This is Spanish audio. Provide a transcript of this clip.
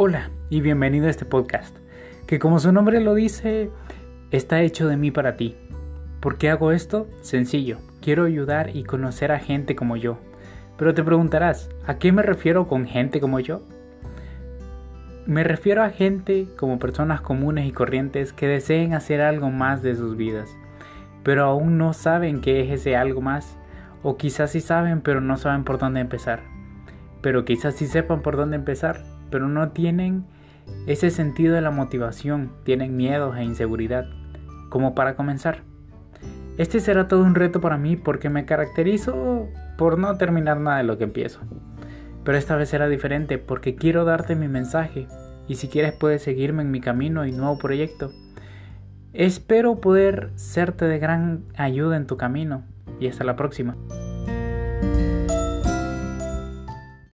Hola y bienvenido a este podcast, que como su nombre lo dice, está hecho de mí para ti. ¿Por qué hago esto? Sencillo, quiero ayudar y conocer a gente como yo. Pero te preguntarás, ¿a qué me refiero con gente como yo? Me refiero a gente como personas comunes y corrientes que deseen hacer algo más de sus vidas, pero aún no saben qué es ese algo más, o quizás sí saben pero no saben por dónde empezar, pero quizás sí sepan por dónde empezar, pero no tienen ese sentido de la motivación, tienen miedos e inseguridad, como para comenzar. Este será todo un reto para mí porque me caracterizo por no terminar nada de lo que empiezo. Pero esta vez será diferente porque quiero darte mi mensaje y si quieres puedes seguirme en mi camino y nuevo proyecto. Espero poder serte de gran ayuda en tu camino y hasta la próxima.